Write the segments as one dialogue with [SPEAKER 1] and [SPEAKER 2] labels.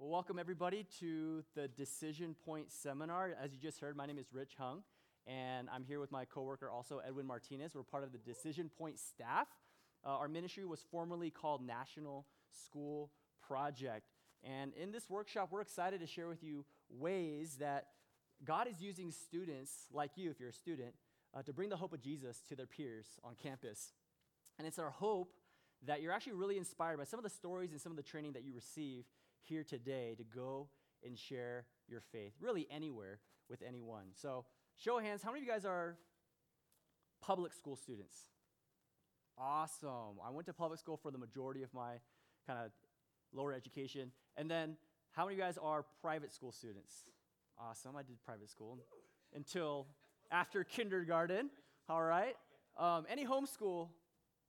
[SPEAKER 1] Well, welcome everybody to the Decision Point Seminar. As you just heard, my name is Rich Hung, and I'm here with my coworker, also Edwin Martinez. We're part of the Decision Point staff. Uh, our ministry was formerly called National School Project. And in this workshop, we're excited to share with you ways that God is using students like you, if you're a student, uh, to bring the hope of Jesus to their peers on campus. And it's our hope that you're actually really inspired by some of the stories and some of the training that you receive here today to go and share your faith, really anywhere with anyone. So, show of hands, how many of you guys are public school students? Awesome. I went to public school for the majority of my kind of lower education. And then, how many of you guys are private school students? Awesome. I did private school until after kindergarten. All right. Um, any homeschool?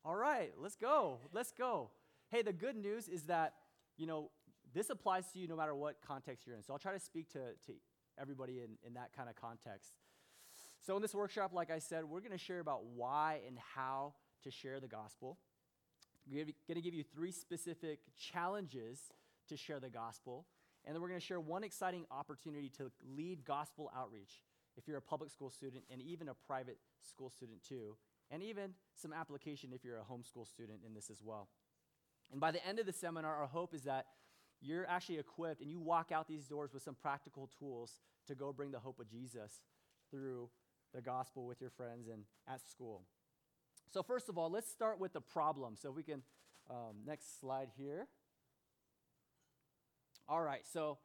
[SPEAKER 1] All right. Let's go. Let's go. Hey, the good news is that, you know, this applies to you no matter what context you're in. So I'll try to speak to, to everybody in, in that kind of context. So, in this workshop, like I said, we're going to share about why and how to share the gospel. We're going to give you three specific challenges to share the gospel. And then we're going to share one exciting opportunity to lead gospel outreach if you're a public school student and even a private school student too. And even some application if you're a homeschool student in this as well. And by the end of the seminar, our hope is that you're actually equipped and you walk out these doors with some practical tools to go bring the hope of Jesus through the gospel with your friends and at school. So, first of all, let's start with the problem. So, if we can, um, next slide here. All right, so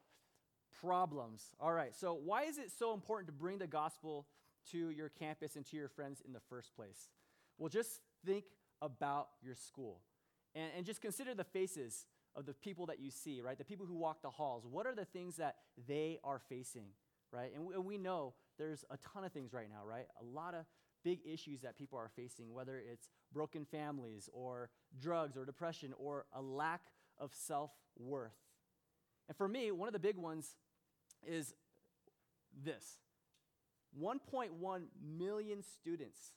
[SPEAKER 1] problems. All right, so why is it so important to bring the gospel to your campus and to your friends in the first place? Well, just think about your school and, and just consider the faces of the people that you see, right? The people who walk the halls. What are the things that they are facing, right? And we, and we know there's a ton of things right now, right? A lot of big issues that people are facing, whether it's broken families or drugs or depression or a lack of self worth. And for me, one of the big ones is this 1.1 million students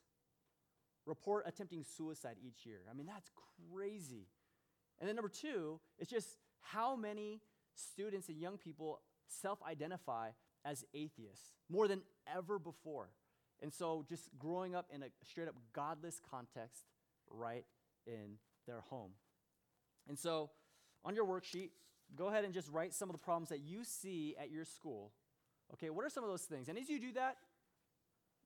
[SPEAKER 1] report attempting suicide each year. I mean, that's crazy. And then number two, it's just how many students and young people self identify as atheists more than ever before. And so just growing up in a straight up godless context right in their home. And so on your worksheet, go ahead and just write some of the problems that you see at your school. Okay, what are some of those things? And as you do that,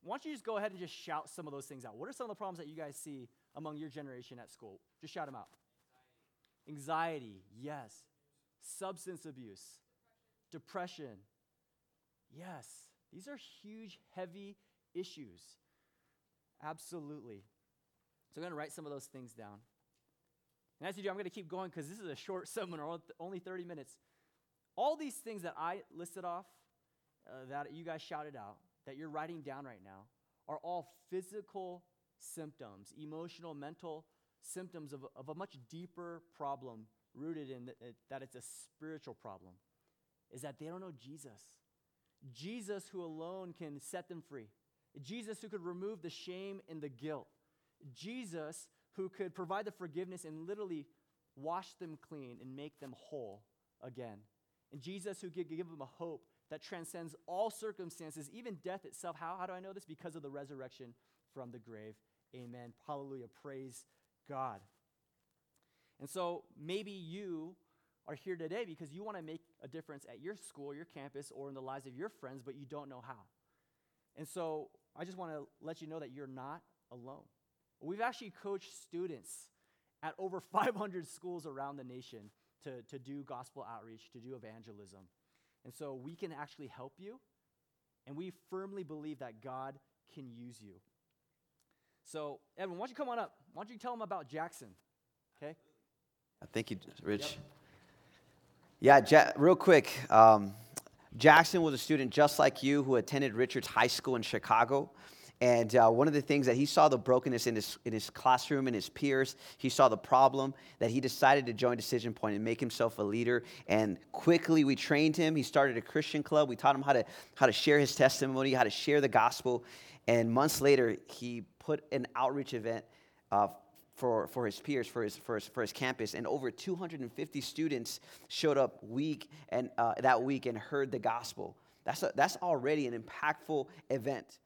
[SPEAKER 1] why don't you just go ahead and just shout some of those things out? What are some of the problems that you guys see among your generation at school? Just shout them out. Anxiety, yes. Substance abuse, depression, yes. These are huge, heavy issues. Absolutely. So I'm going to write some of those things down. And as you do, I'm going to keep going because this is a short seminar, only 30 minutes. All these things that I listed off, uh, that you guys shouted out, that you're writing down right now, are all physical symptoms, emotional, mental symptoms of, of a much deeper problem rooted in that it's a spiritual problem. Is that they don't know Jesus. Jesus, who alone can set them free. Jesus, who could remove the shame and the guilt. Jesus, who could provide the forgiveness and literally wash them clean and make them whole again. And Jesus, who could give them a hope that transcends all circumstances, even death itself. How, how do I know this? Because of the resurrection from the grave. Amen. Hallelujah. Praise God. And so maybe you are here today because you want to make a difference at your school, your campus, or in the lives of your friends, but you don't know how. And so I just want to let you know that you're not alone. We've actually coached students at over 500 schools around the nation to, to do gospel outreach, to do evangelism. And so we can actually help you, and we firmly believe that God can use you. So, Evan, why don't you come on up? Why don't you tell them about Jackson? Okay?
[SPEAKER 2] Thank you, Rich. Yep. Yeah, ja- real quick. Um, Jackson was a student just like you who attended Richards High School in Chicago. And uh, one of the things that he saw the brokenness in his, in his classroom and his peers, he saw the problem that he decided to join Decision Point and make himself a leader. And quickly we trained him. He started a Christian club. We taught him how to, how to share his testimony, how to share the gospel. And months later, he put an outreach event uh, for, for his peers, for his, for, his, for his campus. And over 250 students showed up week and, uh, that week and heard the gospel. That's, a, that's already an impactful event.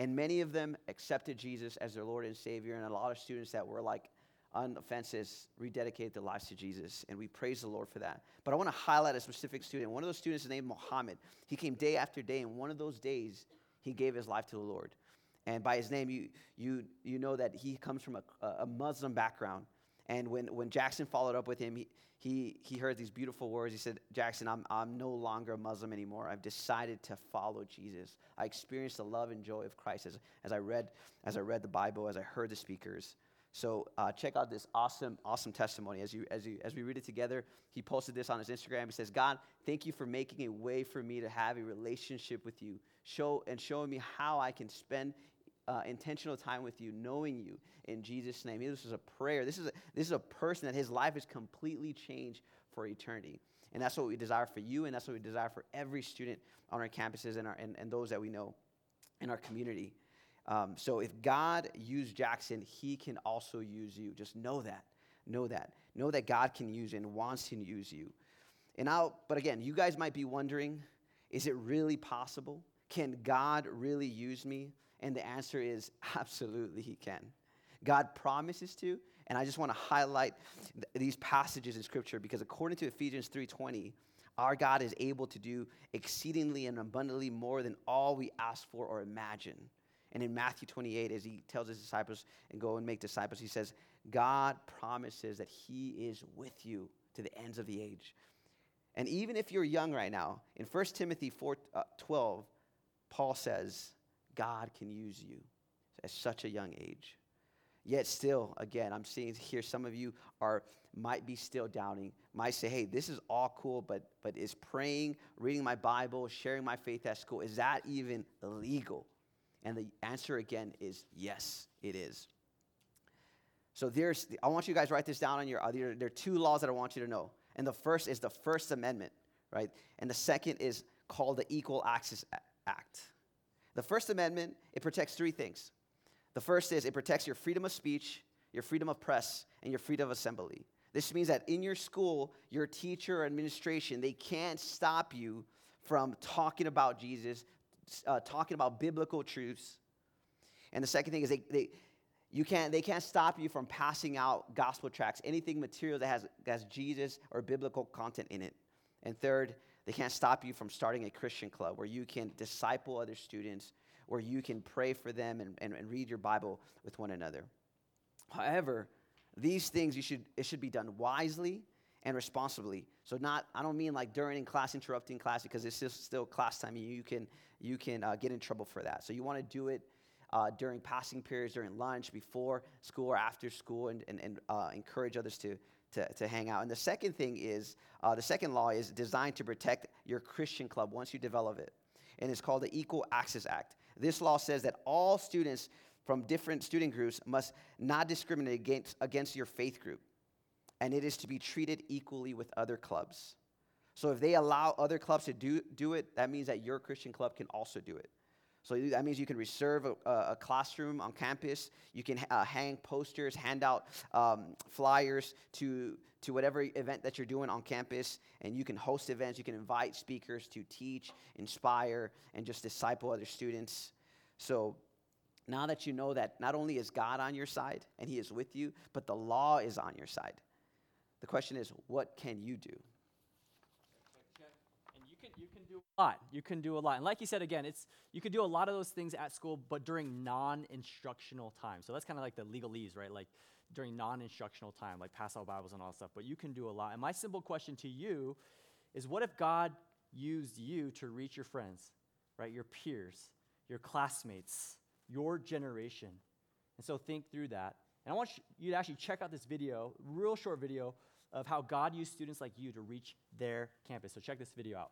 [SPEAKER 2] And many of them accepted Jesus as their Lord and Savior. And a lot of students that were like on the fences rededicated their lives to Jesus. And we praise the Lord for that. But I want to highlight a specific student. One of those students is named Muhammad. He came day after day. And one of those days, he gave his life to the Lord. And by his name, you, you, you know that he comes from a, a Muslim background. And when, when Jackson followed up with him, he, he, he heard these beautiful words. He said, Jackson, I'm, I'm no longer a Muslim anymore. I've decided to follow Jesus. I experienced the love and joy of Christ as, as, I, read, as I read the Bible, as I heard the speakers. So uh, check out this awesome, awesome testimony. As, you, as, you, as we read it together, he posted this on his Instagram. He says, God, thank you for making a way for me to have a relationship with you show, and showing me how I can spend uh, intentional time with you, knowing you in Jesus' name. This is a prayer. This is a, this is a person that his life is completely changed for eternity. And that's what we desire for you, and that's what we desire for every student on our campuses and, our, and, and those that we know in our community. Um, so if God used Jackson, he can also use you. Just know that. Know that. Know that God can use and wants to use you. And I'll, but again, you guys might be wondering, is it really possible? Can God really use me? And the answer is absolutely he can. God promises to, and I just want to highlight th- these passages in scripture because according to Ephesians 3:20, our God is able to do exceedingly and abundantly more than all we ask for or imagine. And in Matthew 28, as he tells his disciples and go and make disciples, he says, God promises that he is with you to the ends of the age. And even if you're young right now, in 1 Timothy 4, uh, 12, Paul says, God can use you at such a young age. Yet still, again, I'm seeing here some of you are might be still doubting, might say, hey, this is all cool, but but is praying, reading my Bible, sharing my faith at school, is that even legal? And the answer again is yes, it is. So there's I want you guys to write this down on your there, there are two laws that I want you to know. And the first is the First Amendment, right? And the second is called the Equal Access Act. The First Amendment, it protects three things. The first is it protects your freedom of speech, your freedom of press, and your freedom of assembly. This means that in your school, your teacher or administration, they can't stop you from talking about Jesus, uh, talking about biblical truths. And the second thing is they, they, you can't, they can't stop you from passing out gospel tracts, anything material that has, that has Jesus or biblical content in it. And third, they can't stop you from starting a Christian club where you can disciple other students, where you can pray for them and, and, and read your Bible with one another. However, these things you should it should be done wisely and responsibly. So not I don't mean like during class interrupting class because it's just still class time. You can you can uh, get in trouble for that. So you want to do it uh, during passing periods, during lunch, before school or after school, and, and, and uh, encourage others to to, to hang out. And the second thing is, uh, the second law is designed to protect your Christian club once you develop it. And it's called the Equal Access Act. This law says that all students from different student groups must not discriminate against, against your faith group. And it is to be treated equally with other clubs. So if they allow other clubs to do, do it, that means that your Christian club can also do it. So that means you can reserve a, a classroom on campus. You can uh, hang posters, hand out um, flyers to, to whatever event that you're doing on campus. And you can host events. You can invite speakers to teach, inspire, and just disciple other students. So now that you know that not only is God on your side and He is with you, but the law is on your side, the question is, what can you do?
[SPEAKER 1] you can do a lot. You can do a lot. And like you said again, it's you can do a lot of those things at school, but during non-instructional time. So that's kind of like the legalese, right? Like during non-instructional time, like pass out Bibles and all that stuff. But you can do a lot. And my simple question to you is what if God used you to reach your friends, right? Your peers, your classmates, your generation. And so think through that. And I want you to actually check out this video, real short video of how God used students like you to reach their campus. So check this video out.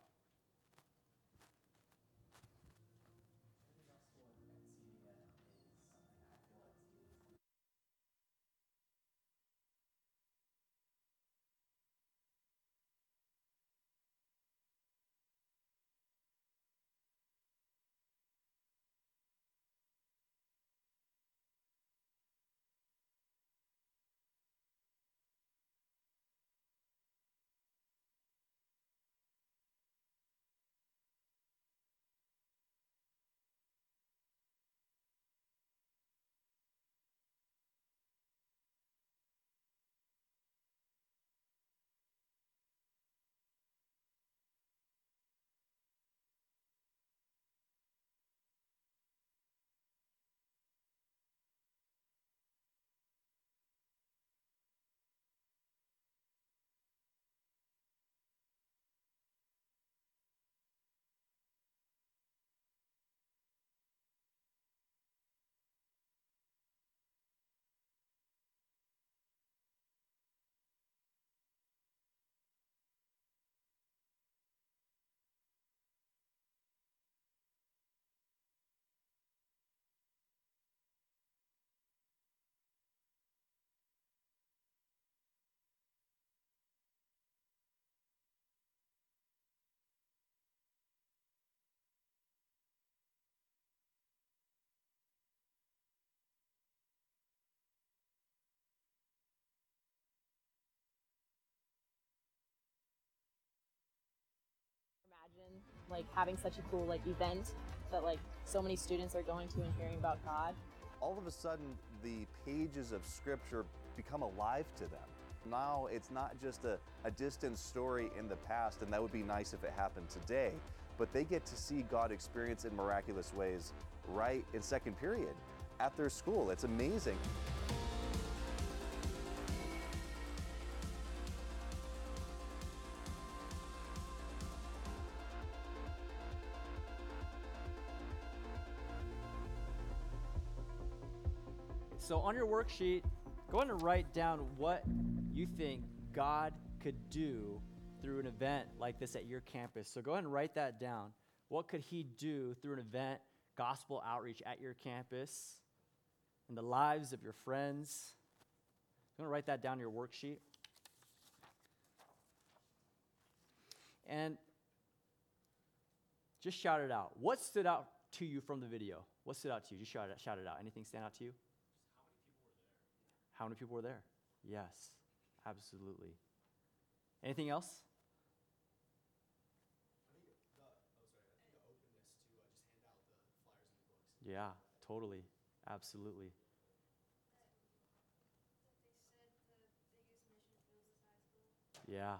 [SPEAKER 3] Like having such a cool like event that like so many students are going to and hearing about God.
[SPEAKER 4] all of a sudden the pages of scripture become alive to them. Now it's not just a, a distant story in the past, and that would be nice if it happened today, but they get to see God experience in miraculous ways right in second period at their school. It's amazing.
[SPEAKER 1] So on your worksheet, go ahead and write down what you think God could do through an event like this at your campus. So go ahead and write that down. What could He do through an event, gospel outreach at your campus, in the lives of your friends? I'm going to write that down your worksheet. And just shout it out. What stood out to you from the video? What stood out to you? Just shout it, shout it out. Anything stand out to you? How many people were there? Yes, absolutely. Anything else? Yeah, totally. Absolutely. Yeah.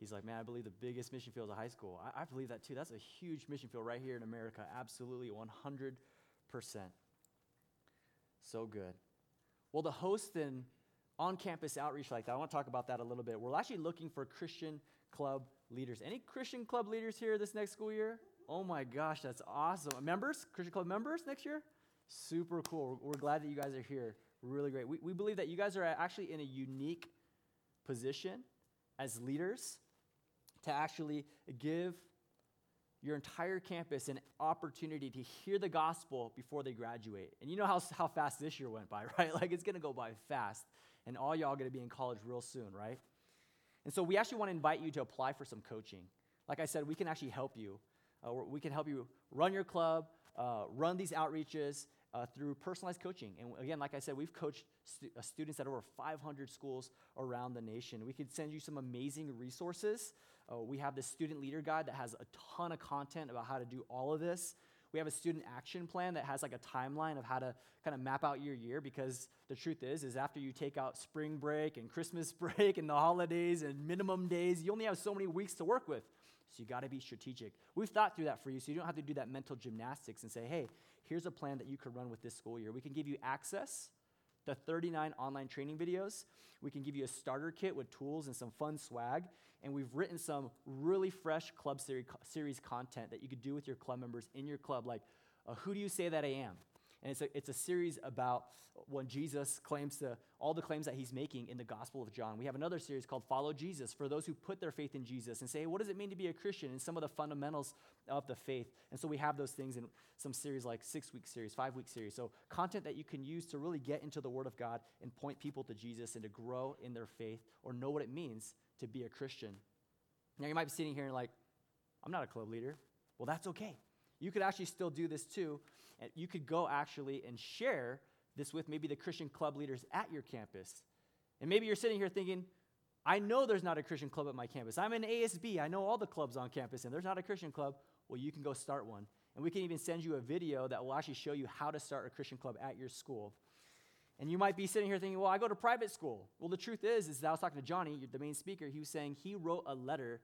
[SPEAKER 1] He's like, man, I believe the biggest mission field is a high school. I, I believe that too. That's a huge mission field right here in America. Absolutely, 100%. So good. Well, the host and on campus outreach like that, I want to talk about that a little bit. We're actually looking for Christian club leaders. Any Christian club leaders here this next school year? Oh my gosh, that's awesome. Members, Christian club members next year? Super cool. We're, we're glad that you guys are here. Really great. We, we believe that you guys are actually in a unique position as leaders to actually give your entire campus an opportunity to hear the gospel before they graduate. And you know how, how fast this year went by, right? Like it's gonna go by fast. And all y'all gonna be in college real soon, right? And so we actually wanna invite you to apply for some coaching. Like I said, we can actually help you. Uh, we can help you run your club, uh, run these outreaches uh, through personalized coaching. And again, like I said, we've coached stu- uh, students at over 500 schools around the nation. We could send you some amazing resources. Uh, we have this student leader guide that has a ton of content about how to do all of this. We have a student action plan that has like a timeline of how to kind of map out your year because the truth is is after you take out spring break and Christmas break and the holidays and minimum days, you only have so many weeks to work with. So you got to be strategic. We've thought through that for you so you don't have to do that mental gymnastics and say, "Hey, here's a plan that you could run with this school year." We can give you access to 39 online training videos. We can give you a starter kit with tools and some fun swag. And we've written some really fresh club series content that you could do with your club members in your club, like uh, Who Do You Say That I Am? And it's a, it's a series about when Jesus claims to, all the claims that he's making in the Gospel of John. We have another series called Follow Jesus for those who put their faith in Jesus and say, hey, what does it mean to be a Christian? And some of the fundamentals of the faith. And so we have those things in some series like six week series, five week series. So content that you can use to really get into the Word of God and point people to Jesus and to grow in their faith or know what it means to be a Christian. Now you might be sitting here and like, I'm not a club leader. Well, that's okay. You could actually still do this too. And you could go actually and share this with maybe the Christian club leaders at your campus. And maybe you're sitting here thinking, I know there's not a Christian club at my campus. I'm an ASB. I know all the clubs on campus, and there's not a Christian club. Well, you can go start one. And we can even send you a video that will actually show you how to start a Christian club at your school. And you might be sitting here thinking, well, I go to private school. Well, the truth is, is that I was talking to Johnny, the main speaker. He was saying he wrote a letter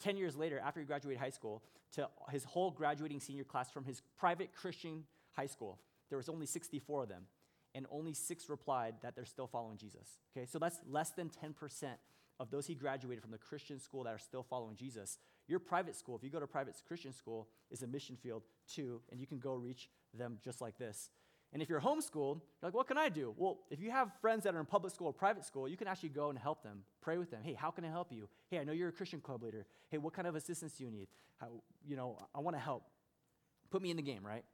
[SPEAKER 1] 10 years later, after he graduated high school, to his whole graduating senior class from his private Christian high school. There was only 64 of them, and only six replied that they're still following Jesus. Okay, so that's less than 10% of those he graduated from the Christian school that are still following Jesus. Your private school, if you go to private Christian school, is a mission field too, and you can go reach them just like this. And if you're homeschooled, you're like, what can I do? Well, if you have friends that are in public school or private school, you can actually go and help them, pray with them. Hey, how can I help you? Hey, I know you're a Christian club leader. Hey, what kind of assistance do you need? How, you know, I want to help. Put me in the game, right?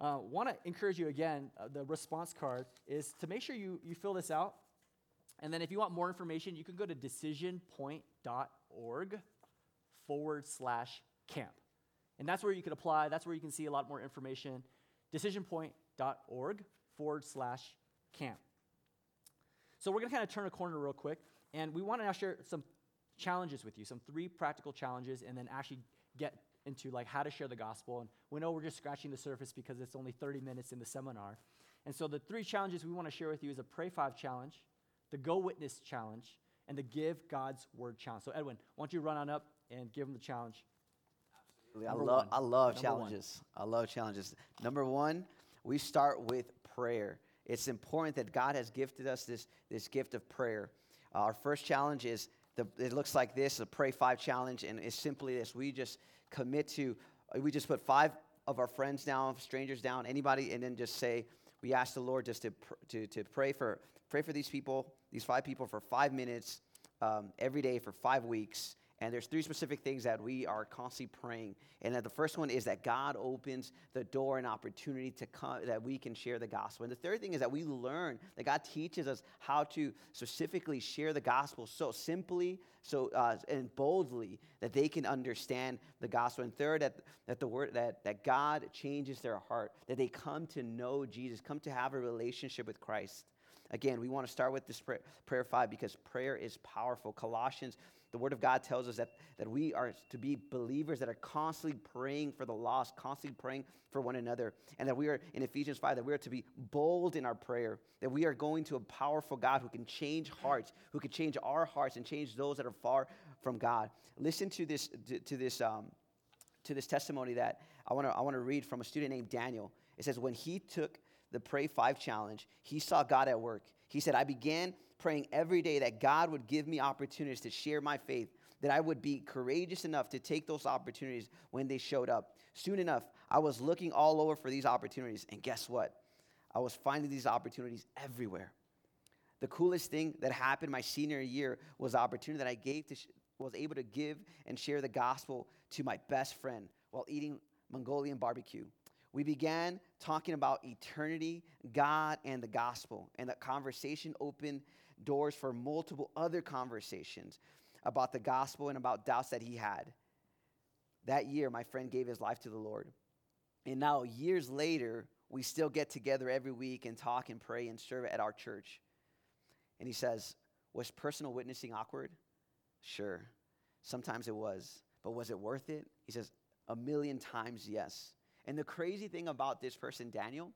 [SPEAKER 1] Uh, want to encourage you again. Uh, the response card is to make sure you, you fill this out. And then if you want more information, you can go to decisionpoint.org forward slash camp. And that's where you can apply. That's where you can see a lot more information. Decisionpoint.org forward slash camp. So we're going to kind of turn a corner real quick, and we want to now share some challenges with you, some three practical challenges, and then actually get into like how to share the gospel. And we know we're just scratching the surface because it's only 30 minutes in the seminar. And so the three challenges we want to share with you is a pray five challenge, the go witness challenge, and the give God's word challenge. So Edwin, why don't you run on up and give them the challenge?
[SPEAKER 2] I
[SPEAKER 1] Number
[SPEAKER 2] love,
[SPEAKER 1] one.
[SPEAKER 2] I love
[SPEAKER 1] Number one.
[SPEAKER 2] challenges. I love challenges. Number one, we start with prayer. It's important that God has gifted us this, this gift of prayer. Uh, our first challenge is the, it looks like this, a pray five challenge, and it's simply this. We just commit to, uh, we just put five of our friends down, strangers down, anybody, and then just say, we ask the Lord just to, pr- to, to pray for pray for these people, these five people for five minutes um, every day for five weeks. And there's three specific things that we are constantly praying. And the first one is that God opens the door and opportunity to come, that we can share the gospel. And the third thing is that we learn that God teaches us how to specifically share the gospel so simply, so uh, and boldly that they can understand the gospel. And third, that, that the word that, that God changes their heart, that they come to know Jesus, come to have a relationship with Christ. Again, we want to start with this prayer, five because prayer is powerful. Colossians, the Word of God tells us that, that we are to be believers that are constantly praying for the lost, constantly praying for one another. And that we are, in Ephesians 5, that we are to be bold in our prayer, that we are going to a powerful God who can change hearts, who can change our hearts and change those that are far from God. Listen to this, to, to this, um, to this testimony that I want to I want to read from a student named Daniel. It says when he took the Pray 5 challenge, he saw God at work. He said, "I began praying every day that God would give me opportunities to share my faith, that I would be courageous enough to take those opportunities when they showed up. Soon enough, I was looking all over for these opportunities, and guess what? I was finding these opportunities everywhere. The coolest thing that happened my senior year was the opportunity that I gave to sh- was able to give and share the gospel to my best friend while eating Mongolian barbecue. We began talking about eternity, God, and the gospel, and that conversation opened doors for multiple other conversations about the gospel and about doubts that he had. That year, my friend gave his life to the Lord. And now, years later, we still get together every week and talk and pray and serve at our church. And he says, Was personal witnessing awkward? Sure. Sometimes it was. But was it worth it? He says, A million times yes. And the crazy thing about this person, Daniel,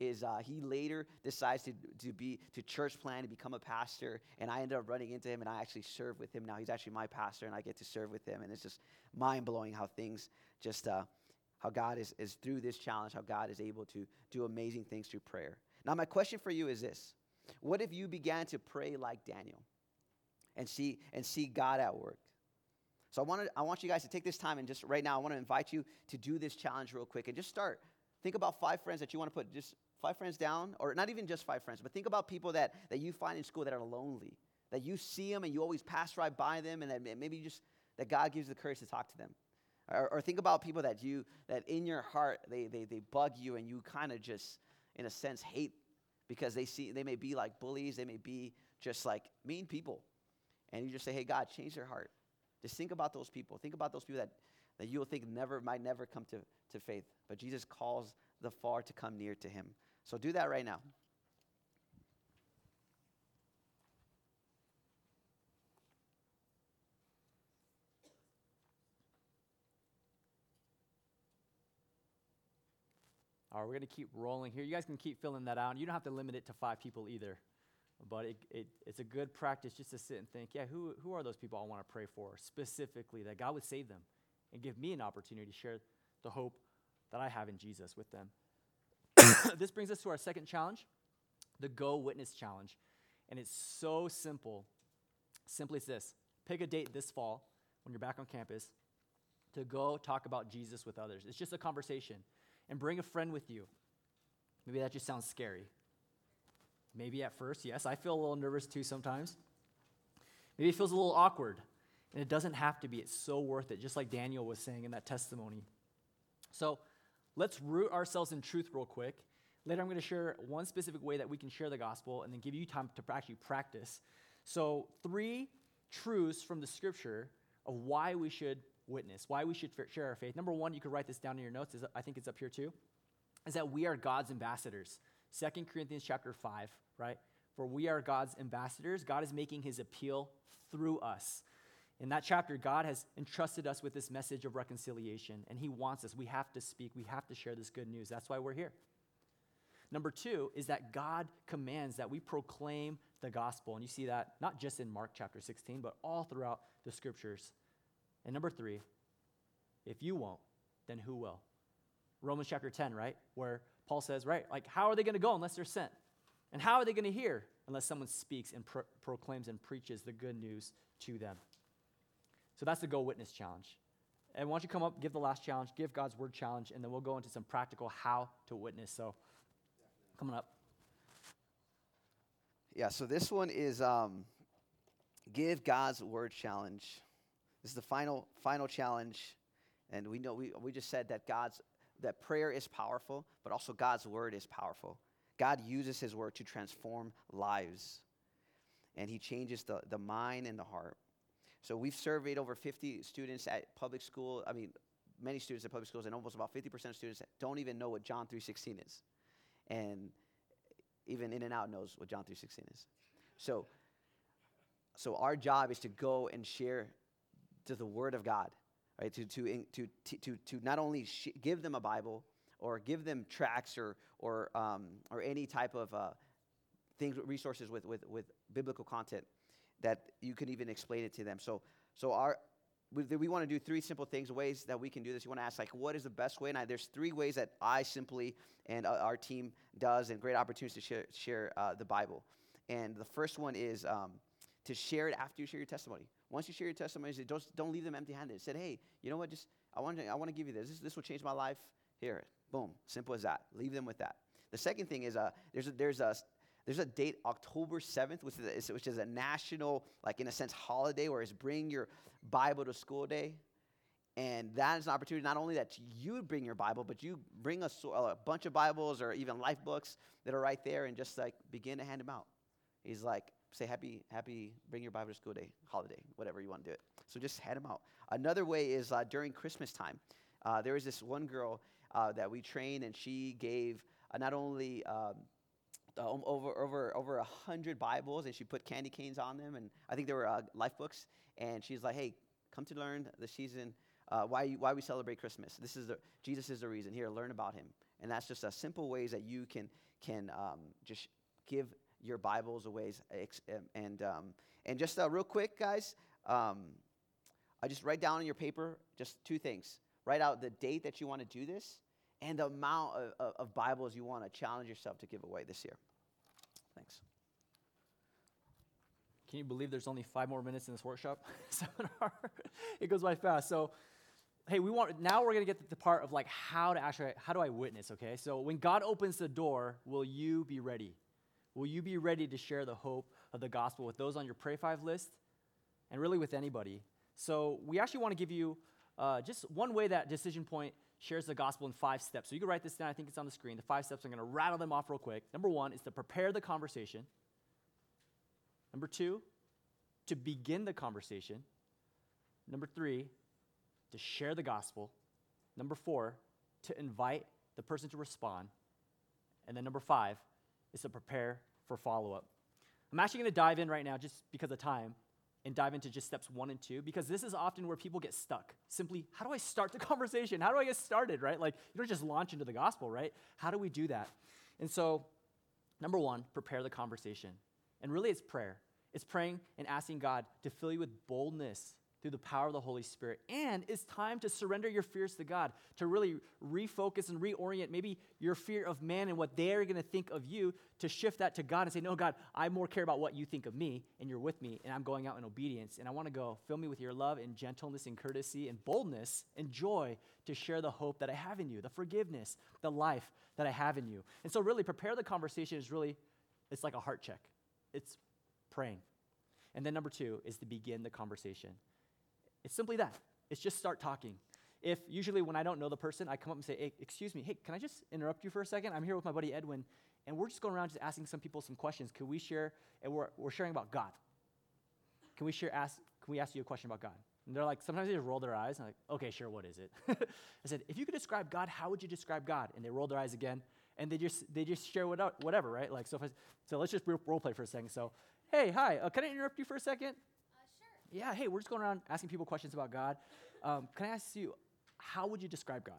[SPEAKER 2] is uh, he later decides to, to be to church plan to become a pastor. And i ended up running into him and i actually serve with him. Now he's actually my pastor and i get to serve with him. And it's just mind-blowing how things just uh, how god is, is through this challenge how god is able to do amazing things through prayer. Now my question for you is this. What if you began to pray like daniel and see and see god at work so I want, I want you guys to take this time and just right now, I want to invite you to do this challenge real quick and just start. Think about five friends that you want to put just five friends down, or not even just five friends, but think about people that, that you find in school that are lonely, that you see them and you always pass right by them, and that maybe you just, that God gives you the courage to talk to them. Or, or think about people that you, that in your heart, they, they, they bug you and you kind of just, in a sense, hate because they see, they may be like bullies, they may be just like mean people. And you just say, hey, God, change their heart. Just think about those people. Think about those people that, that you'll think never might never come to, to faith. But Jesus calls the far to come near to him. So do that right now.
[SPEAKER 1] All right, we're going to keep rolling here. You guys can keep filling that out. You don't have to limit it to five people either. But it, it, it's a good practice just to sit and think, yeah, who, who are those people I want to pray for specifically that God would save them and give me an opportunity to share the hope that I have in Jesus with them. this brings us to our second challenge, the Go Witness Challenge. And it's so simple. Simply it's this pick a date this fall when you're back on campus to go talk about Jesus with others. It's just a conversation. And bring a friend with you. Maybe that just sounds scary. Maybe at first, yes, I feel a little nervous too sometimes. Maybe it feels a little awkward. And it doesn't have to be. It's so worth it, just like Daniel was saying in that testimony. So let's root ourselves in truth real quick. Later, I'm going to share one specific way that we can share the gospel and then give you time to actually practice. So, three truths from the scripture of why we should witness, why we should share our faith. Number one, you could write this down in your notes. I think it's up here too. Is that we are God's ambassadors. 2 Corinthians chapter 5, right? For we are God's ambassadors. God is making his appeal through us. In that chapter, God has entrusted us with this message of reconciliation, and He wants us. We have to speak, we have to share this good news. That's why we're here. Number two is that God commands that we proclaim the gospel. And you see that not just in Mark chapter 16, but all throughout the scriptures. And number three, if you won't, then who will? Romans chapter 10, right? Where Paul says, right, like, how are they going to go unless they're sent? And how are they going to hear unless someone speaks and pro- proclaims and preaches the good news to them? So that's the Go Witness challenge. And why don't you come up, give the last challenge, give God's word challenge, and then we'll go into some practical how to witness. So, coming up.
[SPEAKER 2] Yeah, so this one is um, give God's word challenge. This is the final final challenge, and we know we, we just said that God's that prayer is powerful, but also God's word is powerful. God uses His word to transform lives, and He changes the, the mind and the heart. So we've surveyed over 50 students at public school. I mean, many students at public schools, and almost about 50% of students don't even know what John 3:16 is, and even In-N-Out knows what John 3:16 is. So, so our job is to go and share to the Word of God, right? To to to to to not only sh- give them a Bible or give them tracts or or um, or any type of uh, things, resources with with with biblical content that you can even explain it to them. So so our we, we want to do three simple things, ways that we can do this. You want to ask, like, what is the best way? And I, there's three ways that I simply and uh, our team does, and great opportunities to share, share uh, the Bible. And the first one is um, to share it after you share your testimony. Once you share your testimony, don't, don't leave them empty-handed. Said, hey, you know what? Just I want to I want to give you this. this. This will change my life. Here, boom, simple as that. Leave them with that. The second thing is uh, there's a, there's a there's a date October 7th, which is, a, which is a national, like in a sense, holiday, where it's Bring Your Bible to School Day. And that is an opportunity not only that you bring your Bible, but you bring a, a bunch of Bibles or even life books that are right there and just like begin to hand them out. He's like, say happy, happy, bring your Bible to school day, holiday, whatever you want to do it. So just hand them out. Another way is uh, during Christmas time. Uh, there was this one girl uh, that we trained, and she gave uh, not only um, um, over over over a hundred Bibles, and she put candy canes on them, and I think they were uh, life books. And she's like, "Hey, come to learn the season uh, why why we celebrate Christmas. This is the Jesus is the reason. Here, learn about Him." And that's just a simple ways that you can can um, just give your Bibles away. Um, and um, and just uh, real quick, guys, um, I just write down on your paper just two things. Write out the date that you want to do this and the amount of, of, of Bibles you want to challenge yourself to give away this year. Thanks.
[SPEAKER 1] Can you believe there's only five more minutes in this workshop seminar? it goes by fast. So, hey, we want now we're gonna get to the part of like how to actually how do I witness? Okay, so when God opens the door, will you be ready? Will you be ready to share the hope of the gospel with those on your Pray Five list, and really with anybody? So we actually want to give you uh, just one way that Decision Point shares the gospel in five steps. So you can write this down. I think it's on the screen. The five steps, I'm going to rattle them off real quick. Number one is to prepare the conversation. Number two, to begin the conversation. Number three, to share the gospel. Number four, to invite the person to respond. And then number five is to prepare for follow up. I'm actually going to dive in right now just because of time and dive into just steps one and two because this is often where people get stuck. Simply, how do I start the conversation? How do I get started, right? Like, you don't just launch into the gospel, right? How do we do that? And so, number one, prepare the conversation. And really, it's prayer. It's praying and asking God to fill you with boldness through the power of the Holy Spirit. And it's time to surrender your fears to God, to really refocus and reorient maybe your fear of man and what they're going to think of you, to shift that to God and say, No, God, I more care about what you think of me, and you're with me, and I'm going out in obedience. And I want to go, fill me with your love and gentleness and courtesy and boldness and joy to share the hope that I have in you, the forgiveness, the life that I have in you. And so, really, prepare the conversation is really, it's like a heart check. It's praying. And then number two is to begin the conversation. It's simply that. It's just start talking. If usually when I don't know the person, I come up and say, hey, excuse me, hey, can I just interrupt you for a second? I'm here with my buddy Edwin, and we're just going around just asking some people some questions. Could we share, and we're, we're sharing about God. Can we share, ask, can we ask you a question about God? And they're like, sometimes they just roll their eyes. And I'm like, okay, sure, what is it? I said, if you could describe God, how would you describe God? And they roll their eyes again, and they just they just share what, whatever, right? Like, so, I, so let's just role play for a second. So, hey, hi, uh, can I interrupt you for a second? Yeah, hey, we're just going around asking people questions about God. Um, can I ask you, how would you describe God?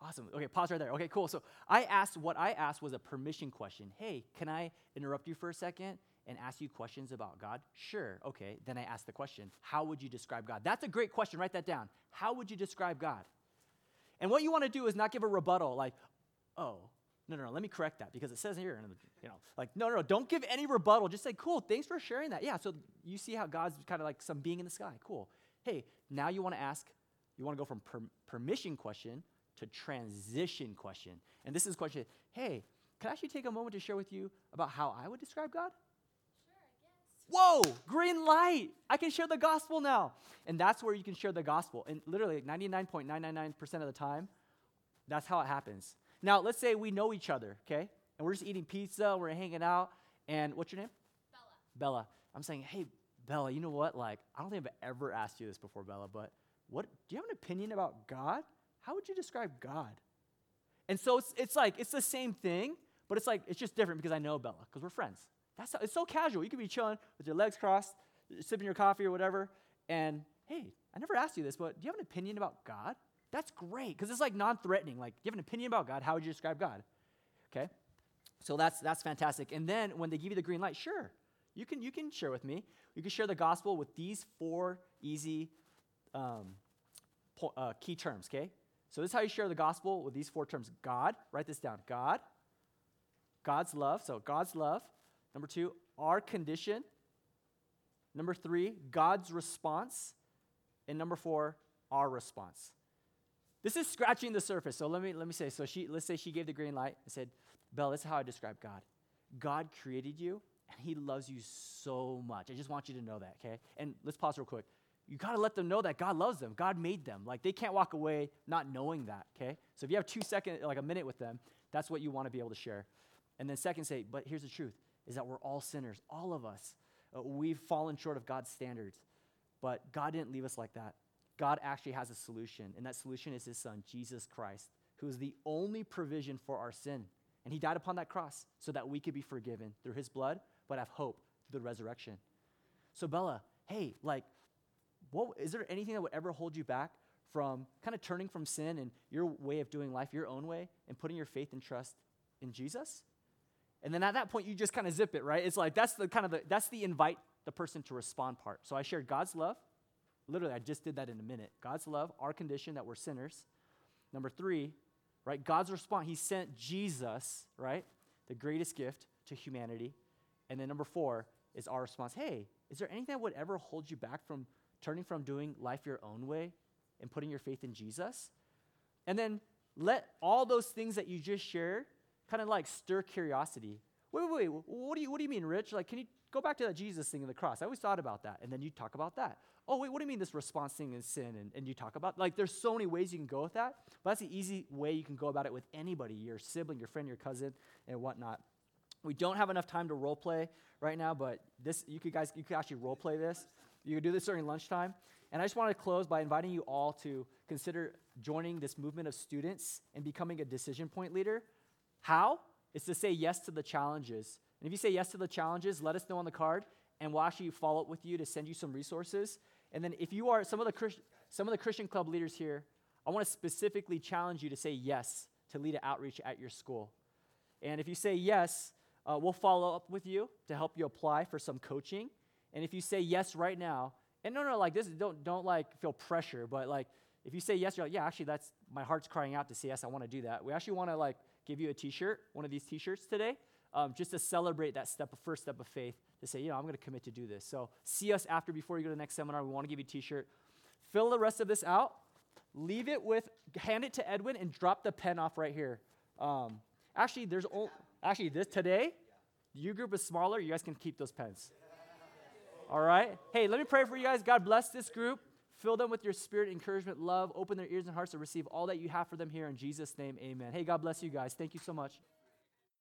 [SPEAKER 1] Awesome. Okay, pause right there. Okay, cool. So I asked what I asked was a permission question. Hey, can I interrupt you for a second and ask you questions about God? Sure. Okay. Then I asked the question, how would you describe God? That's a great question. Write that down. How would you describe God? And what you want to do is not give a rebuttal like, oh, no, no, no, let me correct that because it says here, and you know, like, no, no, no, don't give any rebuttal. Just say, cool, thanks for sharing that. Yeah, so you see how God's kind of like some being in the sky. Cool. Hey, now you want to ask, you want to go from per- permission question to transition question. And this is question hey, can I actually take a moment to share with you about how I would describe God? Sure, yes. Whoa, green light. I can share the gospel now. And that's where you can share the gospel. And literally 99.999% of the time, that's how it happens. Now, let's say we know each other, okay? And we're just eating pizza, we're hanging out, and what's your name? Bella. Bella. I'm saying, hey, Bella, you know what? Like, I don't think I've ever asked you this before, Bella, but what do you have an opinion about God? How would you describe God? And so it's, it's like, it's the same thing, but it's like, it's just different because I know Bella, because we're friends. That's how, it's so casual. You could be chilling with your legs crossed, sipping your coffee or whatever, and hey, I never asked you this, but do you have an opinion about God? That's great because it's like non-threatening. Like, do you have an opinion about God? How would you describe God? Okay, so that's that's fantastic. And then when they give you the green light, sure, you can you can share with me. You can share the gospel with these four easy um, po- uh, key terms. Okay, so this is how you share the gospel with these four terms. God, write this down. God, God's love. So God's love. Number two, our condition. Number three, God's response. And number four, our response. This is scratching the surface. So let me let me say. So she let's say she gave the green light and said, Belle, this is how I describe God. God created you and he loves you so much. I just want you to know that, okay? And let's pause real quick. You got to let them know that God loves them. God made them. Like they can't walk away not knowing that, okay? So if you have two seconds, like a minute with them, that's what you want to be able to share. And then second, say, but here's the truth is that we're all sinners, all of us. Uh, we've fallen short of God's standards. But God didn't leave us like that. God actually has a solution, and that solution is his son, Jesus Christ, who is the only provision for our sin. And he died upon that cross so that we could be forgiven through his blood, but have hope through the resurrection. So, Bella, hey, like, what, is there anything that would ever hold you back from kind of turning from sin and your way of doing life your own way and putting your faith and trust in Jesus? And then at that point, you just kind of zip it, right? It's like that's the kind of the, that's the invite the person to respond part. So I shared God's love. Literally, I just did that in a minute. God's love, our condition that we're sinners. Number three, right? God's response. He sent Jesus, right? The greatest gift to humanity. And then number four is our response. Hey, is there anything that would ever hold you back from turning from doing life your own way and putting your faith in Jesus? And then let all those things that you just shared kind of like stir curiosity. Wait, wait, wait. What do you, what do you mean, Rich? Like, can you go back to that Jesus thing in the cross? I always thought about that. And then you talk about that. Oh, wait, what do you mean this response thing is sin? And, and you talk about, like, there's so many ways you can go with that. But that's the easy way you can go about it with anybody your sibling, your friend, your cousin, and whatnot. We don't have enough time to role play right now, but this, you could guys, you could actually role play this. You could do this during lunchtime. And I just want to close by inviting you all to consider joining this movement of students and becoming a decision point leader. How? It's to say yes to the challenges. And if you say yes to the challenges, let us know on the card, and we'll actually follow up with you to send you some resources. And then if you are some of the, Christ, some of the Christian club leaders here, I want to specifically challenge you to say yes to lead an outreach at your school. And if you say yes, uh, we'll follow up with you to help you apply for some coaching. And if you say yes right now, and no, no, like this, don't don't like feel pressure, but like if you say yes, you're like, yeah, actually, that's my heart's crying out to say yes. I want to do that. We actually want to like give you a T-shirt, one of these T-shirts today, um, just to celebrate that step, first step of faith, to say, you know, I'm going to commit to do this. So see us after, before you go to the next seminar. We want to give you a T-shirt. Fill the rest of this out. Leave it with, hand it to Edwin, and drop the pen off right here. Um, actually, there's o- actually this today. Your group is smaller. You guys can keep those pens. All right. Hey, let me pray for you guys. God bless this group. Fill them with your spirit, encouragement, love. Open their ears and hearts to receive all that you have for them here in Jesus' name. Amen. Hey, God bless you guys. Thank you so much.